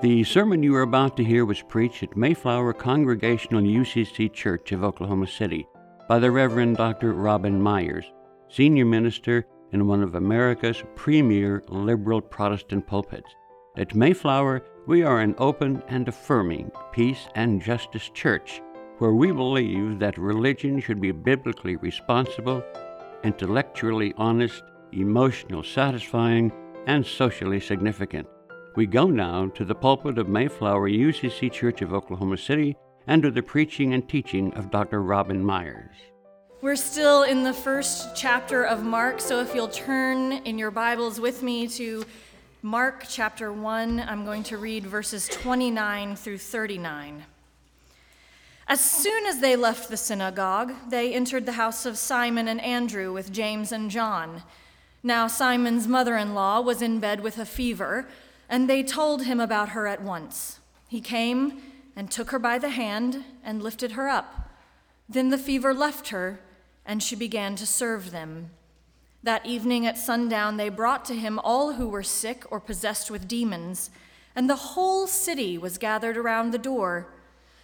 The sermon you are about to hear was preached at Mayflower Congregational UCC Church of Oklahoma City by the Reverend Dr. Robin Meyers, senior minister in one of America's premier liberal Protestant pulpits. At Mayflower, we are an open and affirming peace and justice church where we believe that religion should be biblically responsible, intellectually honest, emotionally satisfying, and socially significant. We go now to the pulpit of Mayflower UCC Church of Oklahoma City under the preaching and teaching of Dr. Robin Meyers. We're still in the first chapter of Mark, so if you'll turn in your Bibles with me to Mark chapter 1, I'm going to read verses 29 through 39. As soon as they left the synagogue, they entered the house of Simon and Andrew with James and John. Now, Simon's mother in law was in bed with a fever and they told him about her at once. He came and took her by the hand and lifted her up. Then the fever left her, and she began to serve them. That evening at sundown, they brought to him all who were sick or possessed with demons, and the whole city was gathered around the door.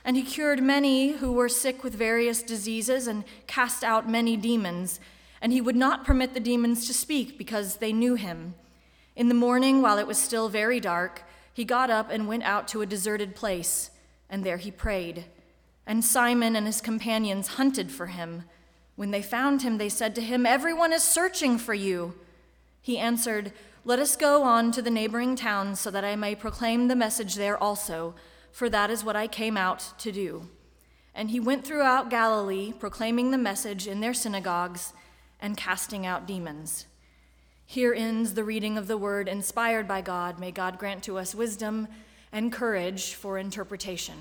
And he cured many who were sick with various diseases and cast out many demons. And he would not permit the demons to speak because they knew him. In the morning, while it was still very dark, he got up and went out to a deserted place, and there he prayed. And Simon and his companions hunted for him. When they found him, they said to him, Everyone is searching for you. He answered, Let us go on to the neighboring towns so that I may proclaim the message there also, for that is what I came out to do. And he went throughout Galilee, proclaiming the message in their synagogues and casting out demons. Here ends the reading of the word inspired by God. May God grant to us wisdom and courage for interpretation.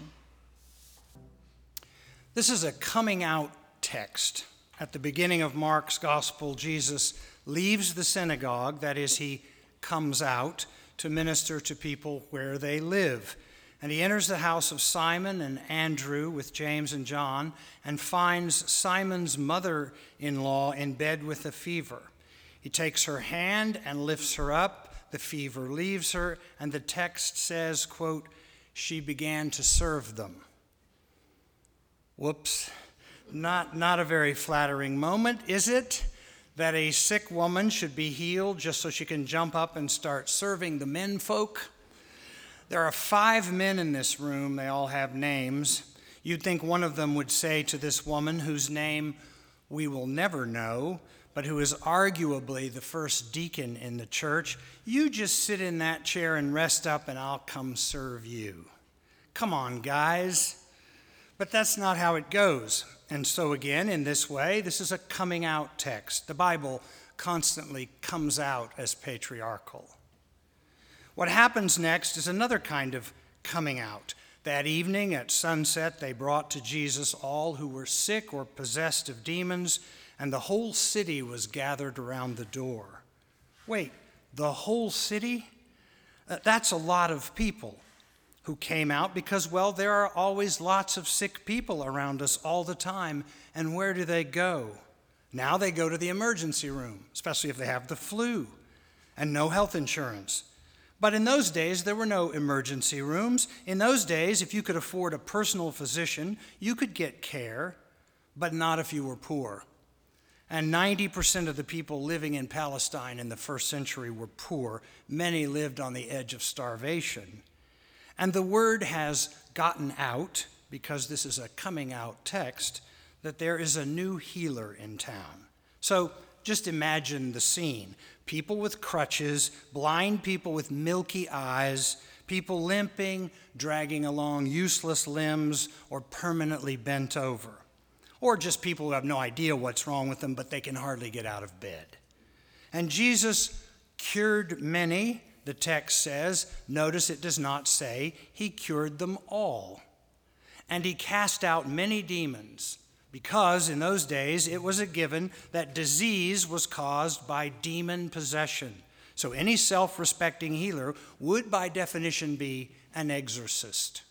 This is a coming out text. At the beginning of Mark's gospel, Jesus leaves the synagogue, that is, he comes out to minister to people where they live. And he enters the house of Simon and Andrew with James and John and finds Simon's mother in law in bed with a fever. He takes her hand and lifts her up. The fever leaves her, and the text says, quote, she began to serve them. Whoops. Not, not a very flattering moment, is it? That a sick woman should be healed just so she can jump up and start serving the men folk? There are five men in this room. They all have names. You'd think one of them would say to this woman, whose name we will never know, but who is arguably the first deacon in the church, you just sit in that chair and rest up, and I'll come serve you. Come on, guys. But that's not how it goes. And so, again, in this way, this is a coming out text. The Bible constantly comes out as patriarchal. What happens next is another kind of coming out. That evening at sunset, they brought to Jesus all who were sick or possessed of demons and the whole city was gathered around the door. Wait, the whole city? Uh, that's a lot of people who came out because, well, there are always lots of sick people around us all the time. And where do they go? Now they go to the emergency room, especially if they have the flu and no health insurance. But in those days, there were no emergency rooms. In those days, if you could afford a personal physician, you could get care, but not if you were poor. And 90% of the people living in Palestine in the first century were poor. Many lived on the edge of starvation. And the word has gotten out, because this is a coming out text, that there is a new healer in town. So just imagine the scene people with crutches, blind people with milky eyes, people limping, dragging along useless limbs, or permanently bent over or just people who have no idea what's wrong with them, but they can hardly get out of bed. And Jesus cured many, the text says, notice it does not say he cured them all. And he cast out many demons, because in those days it was a given that disease was caused by demon possession. So any self respecting healer would, by definition, be an exorcist.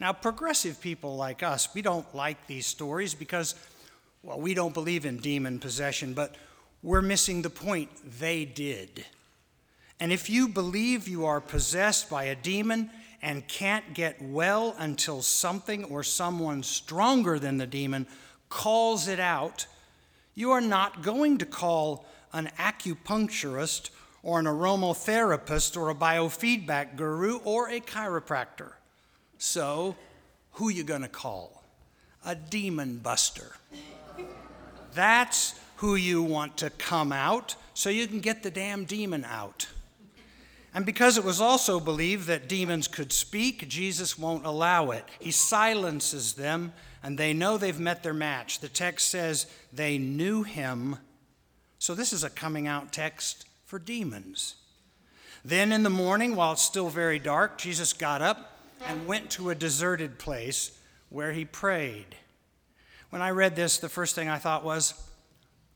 Now, progressive people like us, we don't like these stories because, well, we don't believe in demon possession, but we're missing the point. They did. And if you believe you are possessed by a demon and can't get well until something or someone stronger than the demon calls it out, you are not going to call an acupuncturist or an aromatherapist or a biofeedback guru or a chiropractor. So, who you going to call? A demon buster. That's who you want to come out so you can get the damn demon out. And because it was also believed that demons could speak, Jesus won't allow it. He silences them, and they know they've met their match. The text says they knew him. So this is a coming out text for demons. Then in the morning, while it's still very dark, Jesus got up and went to a deserted place where he prayed. When I read this, the first thing I thought was,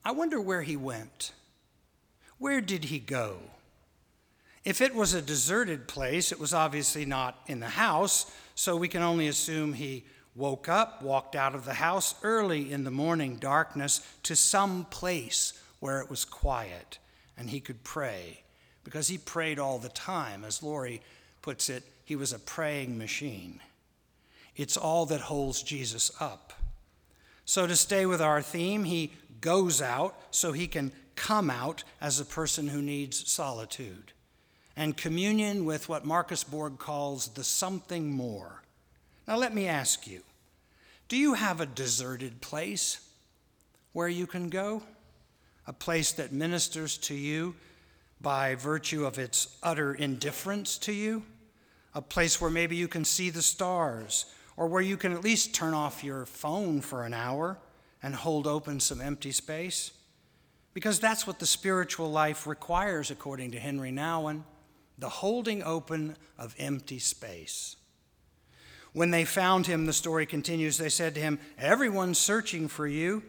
I wonder where he went. Where did he go? If it was a deserted place, it was obviously not in the house, so we can only assume he woke up, walked out of the house early in the morning darkness to some place where it was quiet and he could pray. Because he prayed all the time. As Lori puts it, he was a praying machine. It's all that holds Jesus up. So, to stay with our theme, he goes out so he can come out as a person who needs solitude and communion with what Marcus Borg calls the something more. Now, let me ask you do you have a deserted place where you can go? A place that ministers to you by virtue of its utter indifference to you? A place where maybe you can see the stars, or where you can at least turn off your phone for an hour and hold open some empty space? Because that's what the spiritual life requires, according to Henri Nouwen the holding open of empty space. When they found him, the story continues, they said to him, Everyone's searching for you.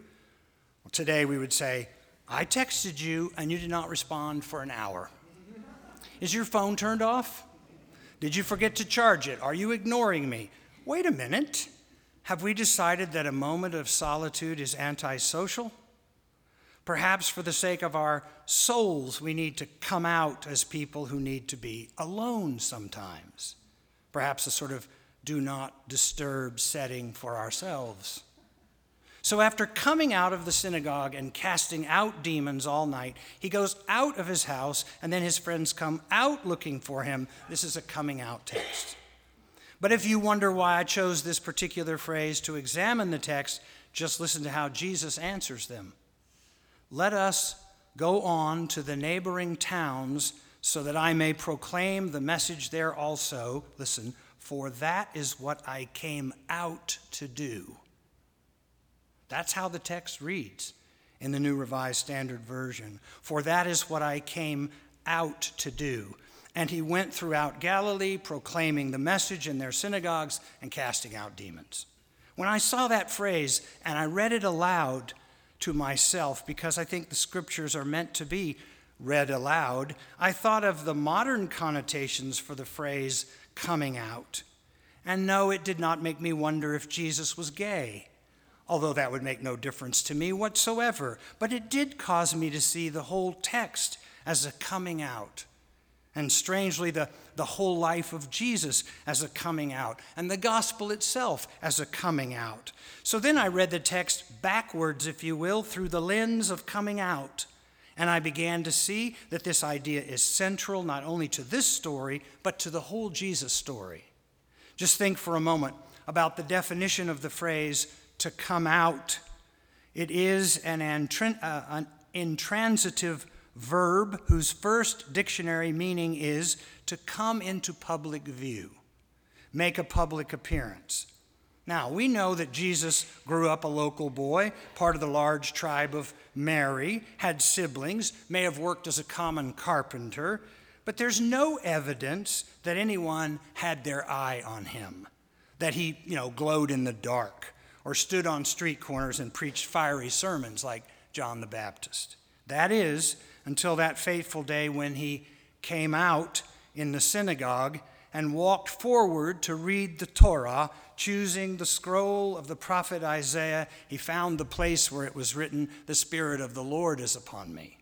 Well, today we would say, I texted you and you did not respond for an hour. Is your phone turned off? Did you forget to charge it? Are you ignoring me? Wait a minute. Have we decided that a moment of solitude is antisocial? Perhaps for the sake of our souls, we need to come out as people who need to be alone sometimes. Perhaps a sort of do not disturb setting for ourselves. So, after coming out of the synagogue and casting out demons all night, he goes out of his house, and then his friends come out looking for him. This is a coming out text. But if you wonder why I chose this particular phrase to examine the text, just listen to how Jesus answers them. Let us go on to the neighboring towns so that I may proclaim the message there also. Listen, for that is what I came out to do. That's how the text reads in the New Revised Standard Version. For that is what I came out to do. And he went throughout Galilee, proclaiming the message in their synagogues and casting out demons. When I saw that phrase and I read it aloud, to myself because I think the scriptures are meant to be read aloud, I thought of the modern connotations for the phrase coming out. And no, it did not make me wonder if Jesus was gay, although that would make no difference to me whatsoever. But it did cause me to see the whole text as a coming out and strangely, the, the whole life of Jesus as a coming out, and the gospel itself as a coming out. So then I read the text backwards, if you will, through the lens of coming out. And I began to see that this idea is central not only to this story, but to the whole Jesus story. Just think for a moment about the definition of the phrase to come out. It is an, uh, an intransitive verb whose first dictionary meaning is to come into public view, make a public appearance. Now, we know that Jesus grew up a local boy, part of the large tribe of Mary, had siblings, may have worked as a common carpenter, but there's no evidence that anyone had their eye on him, that he, you know, glowed in the dark or stood on street corners and preached fiery sermons like John the Baptist. That is, until that fateful day when he came out in the synagogue and walked forward to read the Torah, choosing the scroll of the prophet Isaiah. He found the place where it was written, The Spirit of the Lord is upon me.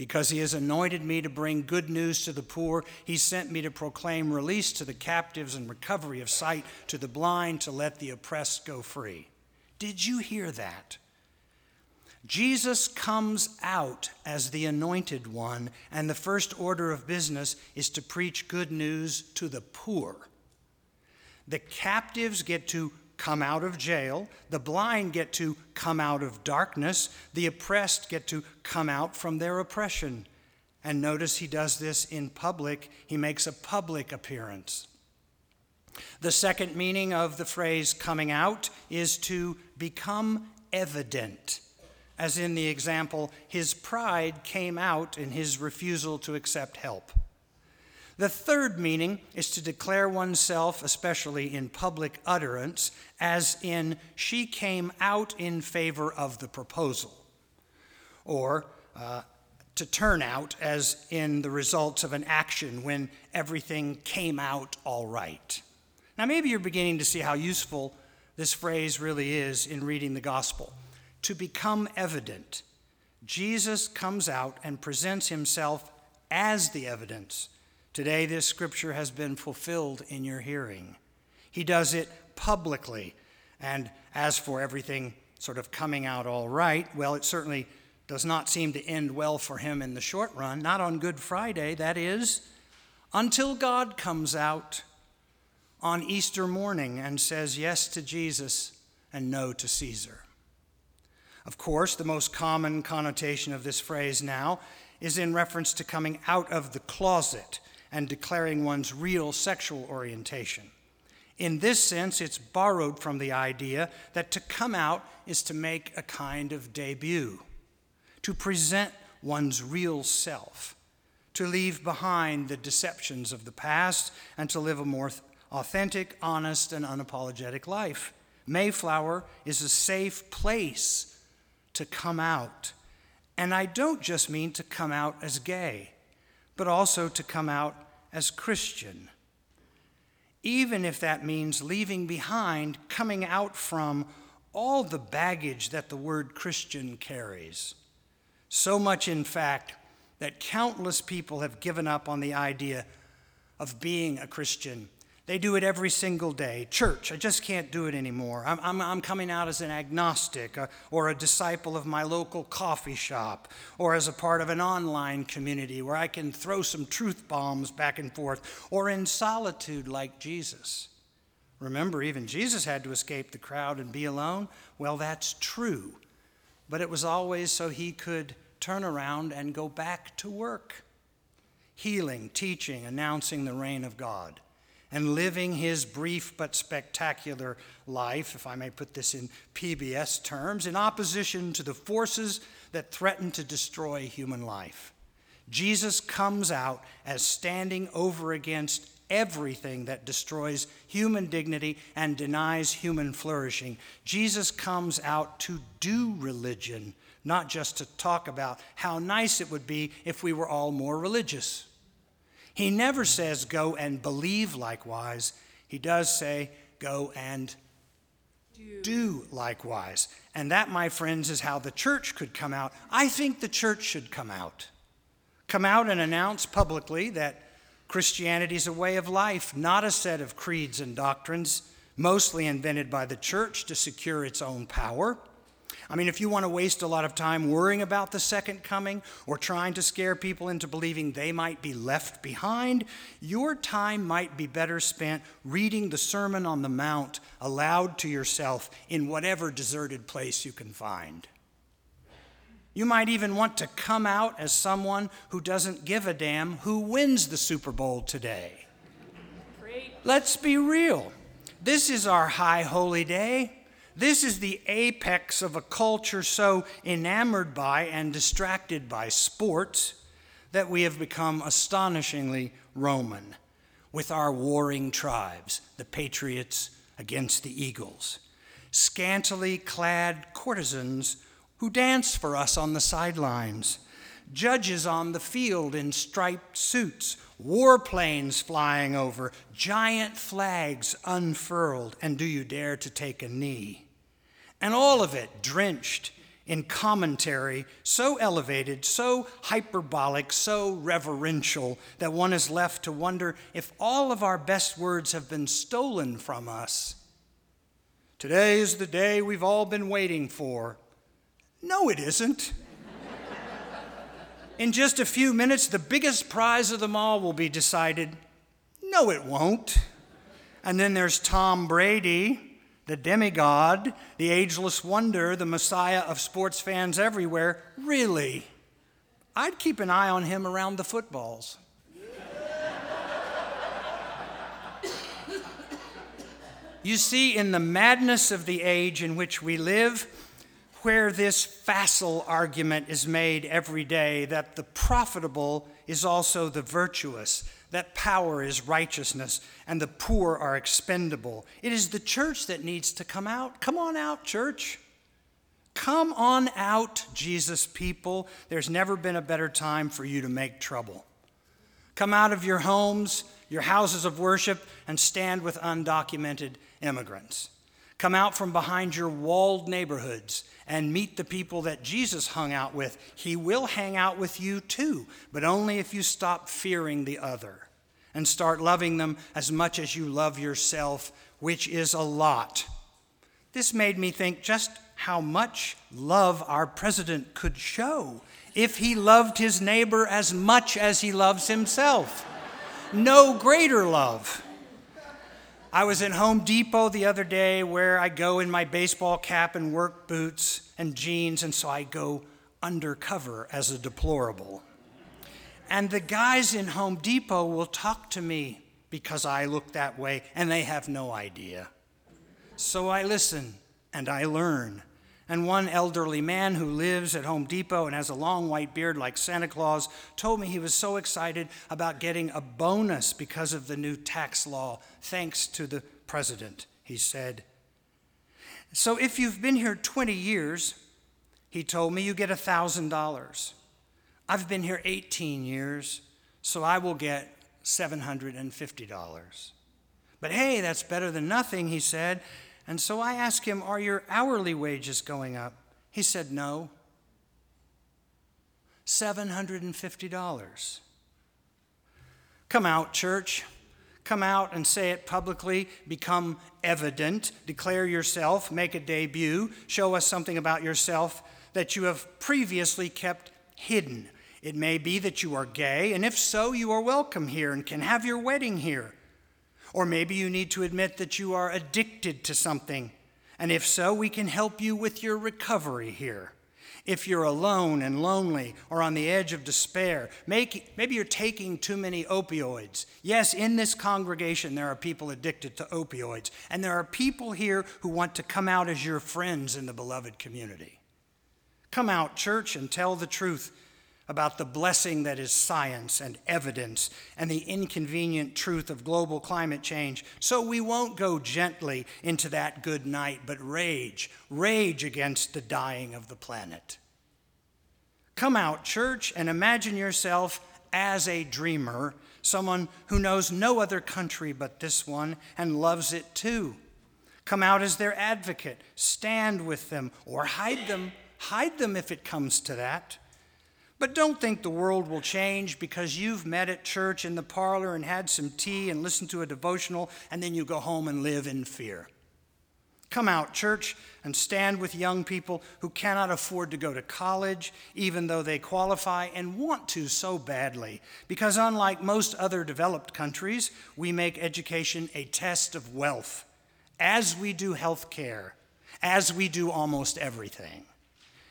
Because he has anointed me to bring good news to the poor, he sent me to proclaim release to the captives and recovery of sight to the blind, to let the oppressed go free. Did you hear that? Jesus comes out as the anointed one, and the first order of business is to preach good news to the poor. The captives get to come out of jail. The blind get to come out of darkness. The oppressed get to come out from their oppression. And notice he does this in public, he makes a public appearance. The second meaning of the phrase coming out is to become evident. As in the example, his pride came out in his refusal to accept help. The third meaning is to declare oneself, especially in public utterance, as in, she came out in favor of the proposal. Or uh, to turn out, as in the results of an action when everything came out all right. Now, maybe you're beginning to see how useful this phrase really is in reading the gospel. To become evident, Jesus comes out and presents himself as the evidence Today, this scripture has been fulfilled in your hearing. He does it publicly. And as for everything sort of coming out all right, well, it certainly does not seem to end well for him in the short run, not on Good Friday, that is, until God comes out on Easter morning and says yes to Jesus and no to Caesar. Of course, the most common connotation of this phrase now is in reference to coming out of the closet and declaring one's real sexual orientation. In this sense, it's borrowed from the idea that to come out is to make a kind of debut, to present one's real self, to leave behind the deceptions of the past, and to live a more authentic, honest, and unapologetic life. Mayflower is a safe place to come out. And I don't just mean to come out as gay but also to come out as Christian. Even if that means leaving behind, coming out from all the baggage that the word Christian carries. So much, in fact, that countless people have given up on the idea of being a Christian they do it every single day. Church, I just can't do it anymore. I'm, I'm, I'm coming out as an agnostic uh, or a disciple of my local coffee shop or as a part of an online community where I can throw some truth bombs back and forth or in solitude like Jesus. Remember, even Jesus had to escape the crowd and be alone. Well, that's true. But it was always so he could turn around and go back to work, healing, teaching, announcing the reign of God and living his brief but spectacular life, if I may put this in PBS terms, in opposition to the forces that threaten to destroy human life. Jesus comes out as standing over against everything that destroys human dignity and denies human flourishing. Jesus comes out to do religion, not just to talk about how nice it would be if we were all more religious. He never says, go and believe likewise. He does say, go and do. do likewise. And that, my friends, is how the church could come out. I think the church should come out. Come out and announce publicly that Christianity is a way of life, not a set of creeds and doctrines, mostly invented by the church to secure its own power. I mean, if you want to waste a lot of time worrying about the second coming or trying to scare people into believing they might be left behind, your time might be better spent reading the Sermon on the Mount aloud to yourself in whatever deserted place you can find. You might even want to come out as someone who doesn't give a damn who wins the Super Bowl today. Great. Let's be real. This is our high holy day. This is the apex of a culture so enamored by and distracted by sports that we have become astonishingly Roman with our warring tribes, the patriots against the eagles, scantily clad courtesans who dance for us on the sidelines, judges on the field in striped suits, warplanes flying over, giant flags unfurled, and do you dare to take a knee? And all of it drenched in commentary so elevated, so hyperbolic, so reverential that one is left to wonder if all of our best words have been stolen from us. Today is the day we've all been waiting for. No, it isn't. In just a few minutes, the biggest prize of them all will be decided. No, it won't. And then there's Tom Brady the demigod, the ageless wonder, the messiah of sports fans everywhere, really, I'd keep an eye on him around the footballs. you see, in the madness of the age in which we live, where this facile argument is made every day that the profitable is also the virtuous, that power is righteousness and the poor are expendable. It is the church that needs to come out. Come on out, church. Come on out, Jesus people. There's never been a better time for you to make trouble. Come out of your homes, your houses of worship, and stand with undocumented immigrants. Come out from behind your walled neighborhoods and meet the people that Jesus hung out with. He will hang out with you too, but only if you stop fearing the other and start loving them as much as you love yourself, which is a lot. This made me think just how much love our president could show if he loved his neighbor as much as he loves himself. No greater love. I was in Home Depot the other day where I go in my baseball cap and work boots and jeans, and so I go undercover as a deplorable. And the guys in Home Depot will talk to me because I look that way, and they have no idea. So I listen and I learn. And one elderly man who lives at Home Depot and has a long white beard like Santa Claus told me he was so excited about getting a bonus because of the new tax law, thanks to the president, he said. So if you've been here 20 years, he told me you get $1,000. I've been here 18 years, so I will get $750. But hey, that's better than nothing, he said. And so I asked him, Are your hourly wages going up? He said, No. $750. Come out, church. Come out and say it publicly. Become evident. Declare yourself. Make a debut. Show us something about yourself that you have previously kept hidden. It may be that you are gay, and if so, you are welcome here and can have your wedding here. Or maybe you need to admit that you are addicted to something, and if so, we can help you with your recovery here. If you're alone and lonely or on the edge of despair, maybe you're taking too many opioids. Yes, in this congregation, there are people addicted to opioids, and there are people here who want to come out as your friends in the beloved community. Come out, church, and tell the truth about the blessing that is science and evidence and the inconvenient truth of global climate change, so we won't go gently into that good night, but rage, rage against the dying of the planet. Come out, church, and imagine yourself as a dreamer, someone who knows no other country but this one and loves it too. Come out as their advocate, stand with them, or hide them. Hide them if it comes to that. But don't think the world will change because you've met at church in the parlor and had some tea and listened to a devotional, and then you go home and live in fear. Come out, church, and stand with young people who cannot afford to go to college, even though they qualify and want to so badly. Because unlike most other developed countries, we make education a test of wealth, as we do health care, as we do almost everything.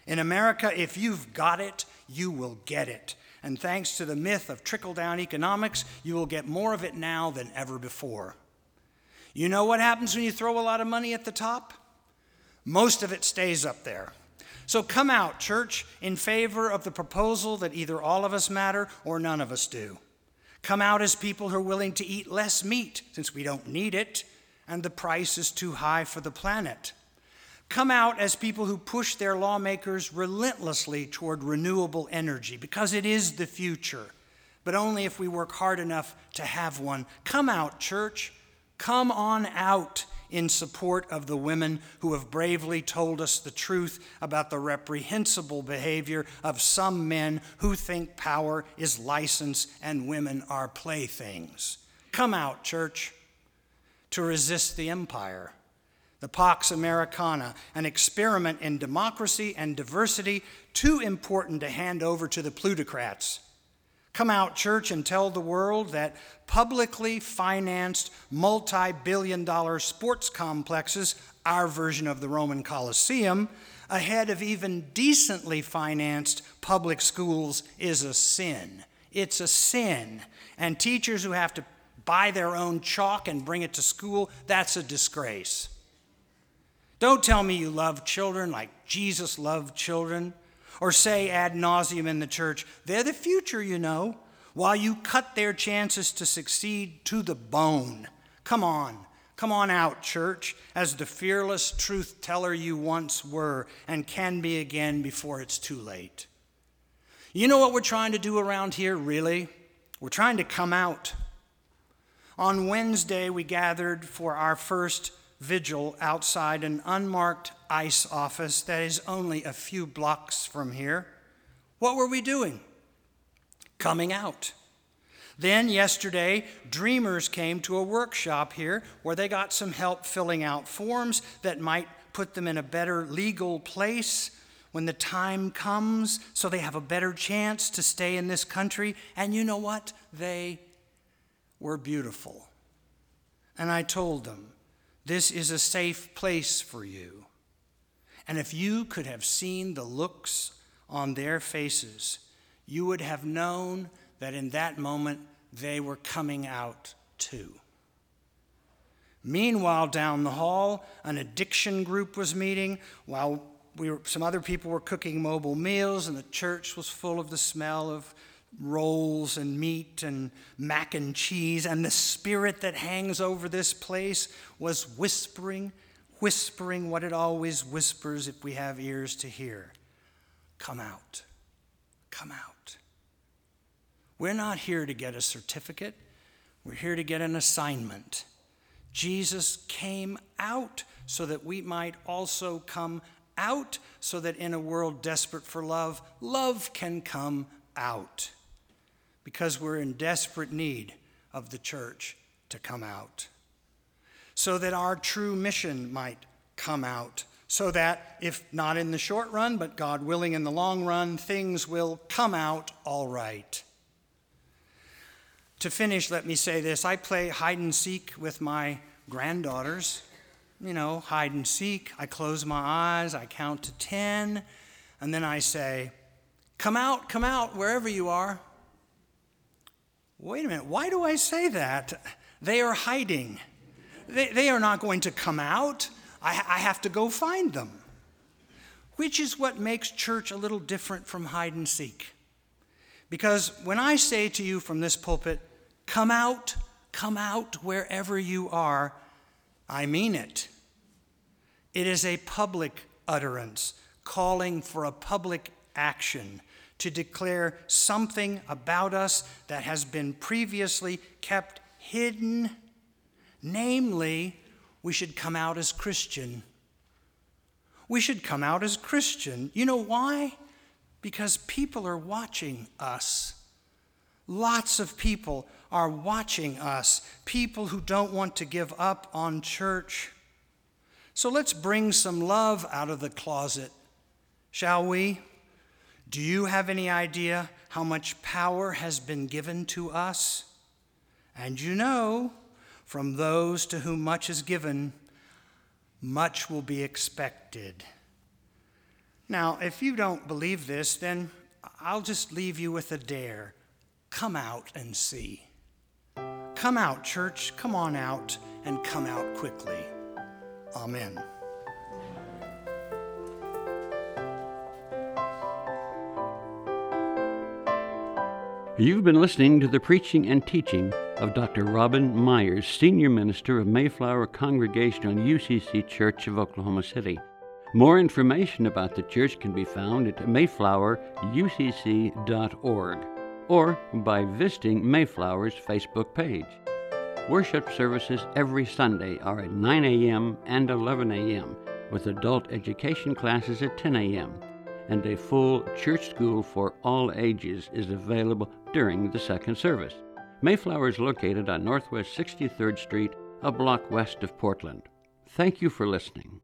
In America, if you've got it, you will get it. And thanks to the myth of trickle down economics, you will get more of it now than ever before. You know what happens when you throw a lot of money at the top? Most of it stays up there. So come out, church, in favor of the proposal that either all of us matter or none of us do. Come out as people who are willing to eat less meat, since we don't need it, and the price is too high for the planet. Come out as people who push their lawmakers relentlessly toward renewable energy, because it is the future, but only if we work hard enough to have one. Come out, church. Come on out in support of the women who have bravely told us the truth about the reprehensible behavior of some men who think power is license and women are playthings. Come out, church, to resist the empire. The Pax Americana, an experiment in democracy and diversity too important to hand over to the plutocrats. Come out, church, and tell the world that publicly financed, multi billion dollar sports complexes, our version of the Roman Colosseum, ahead of even decently financed public schools is a sin. It's a sin. And teachers who have to buy their own chalk and bring it to school, that's a disgrace. Don't tell me you love children like Jesus loved children or say ad nauseum in the church, they're the future, you know, while you cut their chances to succeed to the bone. Come on, come on out, church, as the fearless truth teller you once were and can be again before it's too late. You know what we're trying to do around here, really? We're trying to come out. On Wednesday, we gathered for our first vigil outside an unmarked ICE office that is only a few blocks from here. What were we doing? Coming out. Then, yesterday, dreamers came to a workshop here where they got some help filling out forms that might put them in a better legal place when the time comes so they have a better chance to stay in this country. And you know what? They were beautiful. And I told them, this is a safe place for you. And if you could have seen the looks on their faces, you would have known that in that moment they were coming out too. Meanwhile, down the hall, an addiction group was meeting while we were, some other people were cooking mobile meals, and the church was full of the smell of rolls and meat and mac and cheese, and the spirit that hangs over this place was whispering, whispering what it always whispers if we have ears to hear Come out, come out. We're not here to get a certificate, we're here to get an assignment. Jesus came out so that we might also come out, so that in a world desperate for love, love can come out because we're in desperate need of the church to come out. So that our true mission might come out. So that, if not in the short run, but God willing in the long run, things will come out all right. To finish, let me say this I play hide and seek with my granddaughters. You know, hide and seek. I close my eyes, I count to 10, and then I say, Come out, come out, wherever you are. Wait a minute, why do I say that? They are hiding. They, they are not going to come out. I, I have to go find them. Which is what makes church a little different from hide and seek. Because when I say to you from this pulpit, come out, come out wherever you are, I mean it. It is a public utterance calling for a public action to declare something about us that has been previously kept hidden. Namely, we should come out as Christian. We should come out as Christian. You know why? Because people are watching us. Lots of people are watching us, people who don't want to give up on church. So let's bring some love out of the closet, shall we? Do you have any idea how much power has been given to us? And you know, from those to whom much is given, much will be expected. Now, if you don't believe this, then I'll just leave you with a dare. Come out and see. Come out, church. Come on out and come out quickly. Amen. You've been listening to the preaching and teaching of Dr. Robin Meyers, Senior Minister of Mayflower Congregational UCC Church of Oklahoma City. More information about the church can be found at mayflowerucc.org or by visiting Mayflower's Facebook page. Worship services every Sunday are at 9 a.m. and 11 a.m., with adult education classes at 10 a.m., and a full church school for all ages is available during the second service. Mayflower is located on Northwest 63rd Street, a block west of Portland. Thank you for listening.